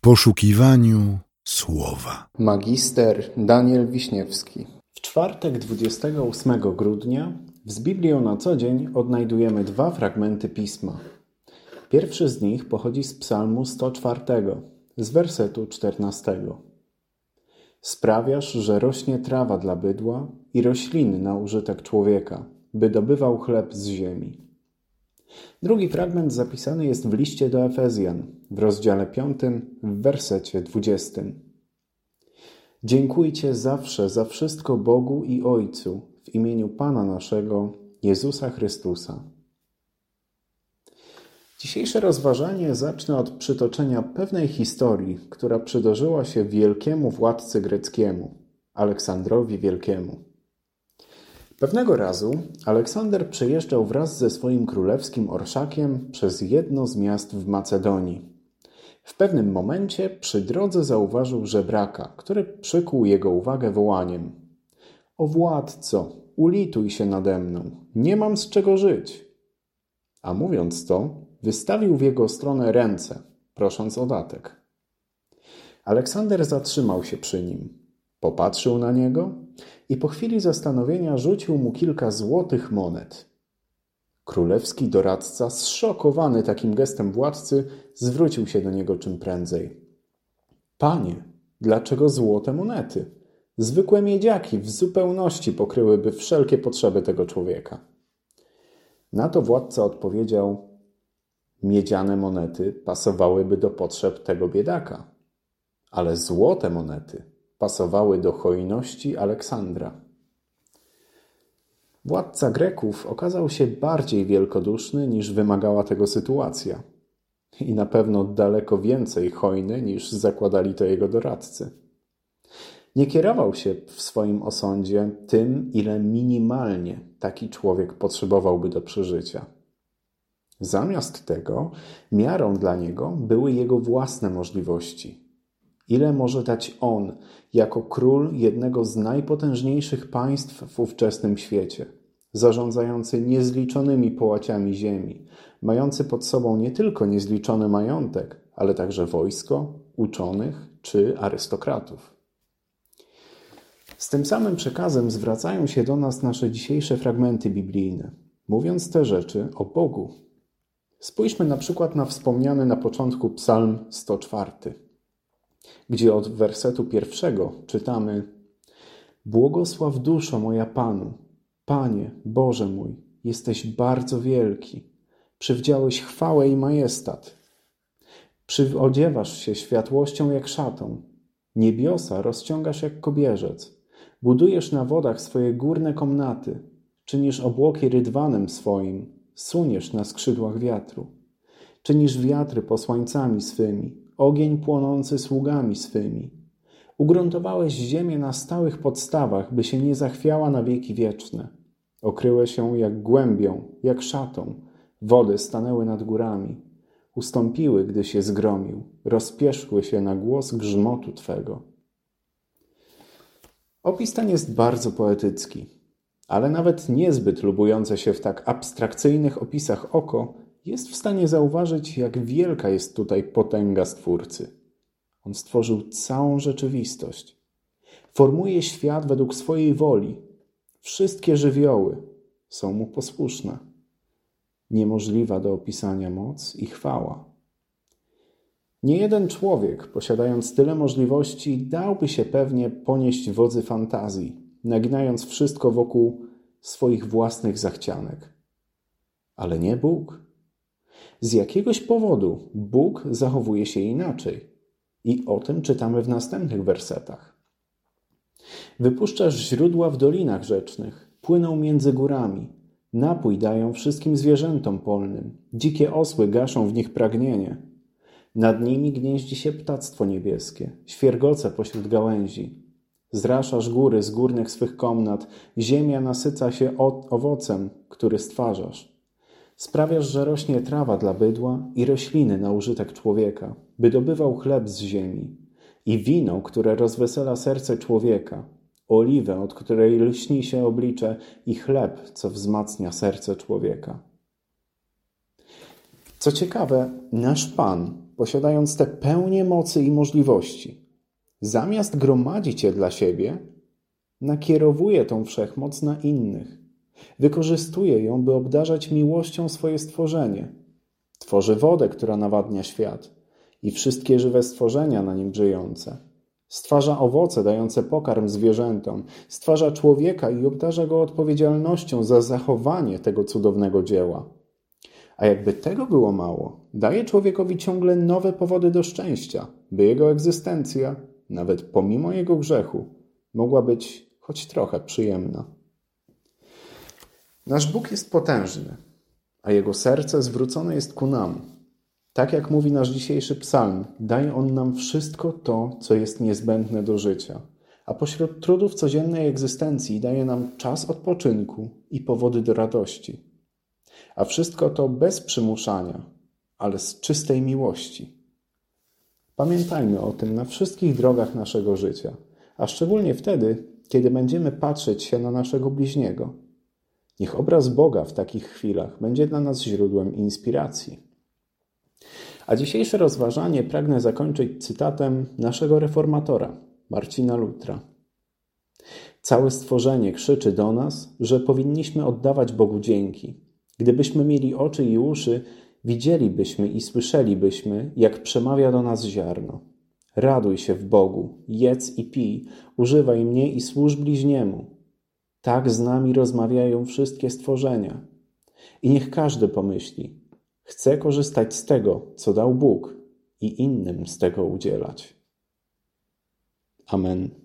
w poszukiwaniu słowa. Magister Daniel Wiśniewski. W czwartek 28 grudnia z Biblią na co dzień odnajdujemy dwa fragmenty pisma. Pierwszy z nich pochodzi z Psalmu 104, z wersetu 14. Sprawiasz, że rośnie trawa dla bydła i rośliny na użytek człowieka, by dobywał chleb z ziemi. Drugi fragment zapisany jest w liście do Efezjan, w rozdziale 5, w wersecie 20. Dziękujcie zawsze za wszystko Bogu i Ojcu w imieniu Pana naszego, Jezusa Chrystusa. Dzisiejsze rozważanie zacznę od przytoczenia pewnej historii, która przydarzyła się wielkiemu władcy greckiemu, Aleksandrowi Wielkiemu. Pewnego razu Aleksander przejeżdżał wraz ze swoim królewskim orszakiem przez jedno z miast w Macedonii. W pewnym momencie przy drodze zauważył żebraka, który przykuł jego uwagę wołaniem: O władco, ulituj się nade mną, nie mam z czego żyć. A mówiąc to, wystawił w jego stronę ręce, prosząc o datek. Aleksander zatrzymał się przy nim, popatrzył na niego i po chwili zastanowienia rzucił mu kilka złotych monet. Królewski doradca, zszokowany takim gestem władcy, zwrócił się do niego czym prędzej. Panie, dlaczego złote monety? Zwykłe miedziaki w zupełności pokryłyby wszelkie potrzeby tego człowieka. Na to władca odpowiedział: Miedziane monety pasowałyby do potrzeb tego biedaka, ale złote monety pasowały do hojności Aleksandra. Władca Greków okazał się bardziej wielkoduszny niż wymagała tego sytuacja i na pewno daleko więcej hojny niż zakładali to jego doradcy. Nie kierował się w swoim osądzie tym, ile minimalnie taki człowiek potrzebowałby do przeżycia. Zamiast tego, miarą dla niego były jego własne możliwości. Ile może dać on, jako król jednego z najpotężniejszych państw w ówczesnym świecie, zarządzający niezliczonymi połaciami ziemi, mający pod sobą nie tylko niezliczony majątek, ale także wojsko, uczonych czy arystokratów. Z tym samym przekazem zwracają się do nas nasze dzisiejsze fragmenty biblijne, mówiąc te rzeczy o Bogu. Spójrzmy na przykład na wspomniany na początku Psalm 104 gdzie od wersetu pierwszego czytamy: Błogosław duszo moja Panu, Panie, Boże mój, jesteś bardzo wielki, przywdziałeś chwałę i majestat. Przyodziewasz się światłością jak szatą, niebiosa rozciągasz jak kobierzec, budujesz na wodach swoje górne komnaty, czynisz obłoki rydwanem swoim, suniesz na skrzydłach wiatru. Czynisz wiatry posłańcami swymi, ogień płonący sługami swymi. Ugruntowałeś ziemię na stałych podstawach, by się nie zachwiała na wieki wieczne. Okryłeś się jak głębią, jak szatą. Wody stanęły nad górami. Ustąpiły, gdy się zgromił. Rozpieszły się na głos grzmotu Twego. Opis ten jest bardzo poetycki, ale nawet niezbyt lubujące się w tak abstrakcyjnych opisach oko jest w stanie zauważyć, jak wielka jest tutaj potęga Stwórcy. On stworzył całą rzeczywistość. Formuje świat według swojej woli. Wszystkie żywioły są mu posłuszne. Niemożliwa do opisania moc i chwała. Nie jeden człowiek, posiadając tyle możliwości, dałby się pewnie ponieść wodzy fantazji, naginając wszystko wokół swoich własnych zachcianek. Ale nie Bóg. Z jakiegoś powodu Bóg zachowuje się inaczej. I o tym czytamy w następnych wersetach. Wypuszczasz źródła w dolinach rzecznych, płyną między górami. Napój dają wszystkim zwierzętom polnym. Dzikie osły gaszą w nich pragnienie. Nad nimi gnieździ się ptactwo niebieskie, świergoce pośród gałęzi. Zraszasz góry z górnych swych komnat, ziemia nasyca się owocem, który stwarzasz. Sprawiasz, że rośnie trawa dla bydła i rośliny na użytek człowieka, by dobywał chleb z ziemi, i wino, które rozwesela serce człowieka, oliwę, od której lśni się oblicze, i chleb, co wzmacnia serce człowieka. Co ciekawe, nasz Pan posiadając te pełnię mocy i możliwości, zamiast gromadzić je dla siebie, nakierowuje tą wszechmoc na innych. Wykorzystuje ją, by obdarzać miłością swoje stworzenie. Tworzy wodę, która nawadnia świat i wszystkie żywe stworzenia na nim żyjące. Stwarza owoce dające pokarm zwierzętom, stwarza człowieka i obdarza go odpowiedzialnością za zachowanie tego cudownego dzieła. A jakby tego było mało, daje człowiekowi ciągle nowe powody do szczęścia, by jego egzystencja, nawet pomimo jego grzechu, mogła być choć trochę przyjemna. Nasz Bóg jest potężny, a jego serce zwrócone jest ku nam. Tak jak mówi nasz dzisiejszy psalm, daje on nam wszystko to, co jest niezbędne do życia, a pośród trudów codziennej egzystencji daje nam czas odpoczynku i powody do radości. A wszystko to bez przymuszania, ale z czystej miłości. Pamiętajmy o tym na wszystkich drogach naszego życia, a szczególnie wtedy, kiedy będziemy patrzeć się na naszego bliźniego. Niech obraz Boga w takich chwilach będzie dla nas źródłem inspiracji. A dzisiejsze rozważanie pragnę zakończyć cytatem naszego reformatora, Marcina Lutra. Całe stworzenie krzyczy do nas, że powinniśmy oddawać Bogu dzięki. Gdybyśmy mieli oczy i uszy, widzielibyśmy i słyszelibyśmy, jak przemawia do nas ziarno. Raduj się w Bogu, jedz i pij, używaj mnie i służ bliźniemu. Tak z nami rozmawiają wszystkie stworzenia. I niech każdy pomyśli, chcę korzystać z tego, co dał Bóg i innym z tego udzielać. Amen.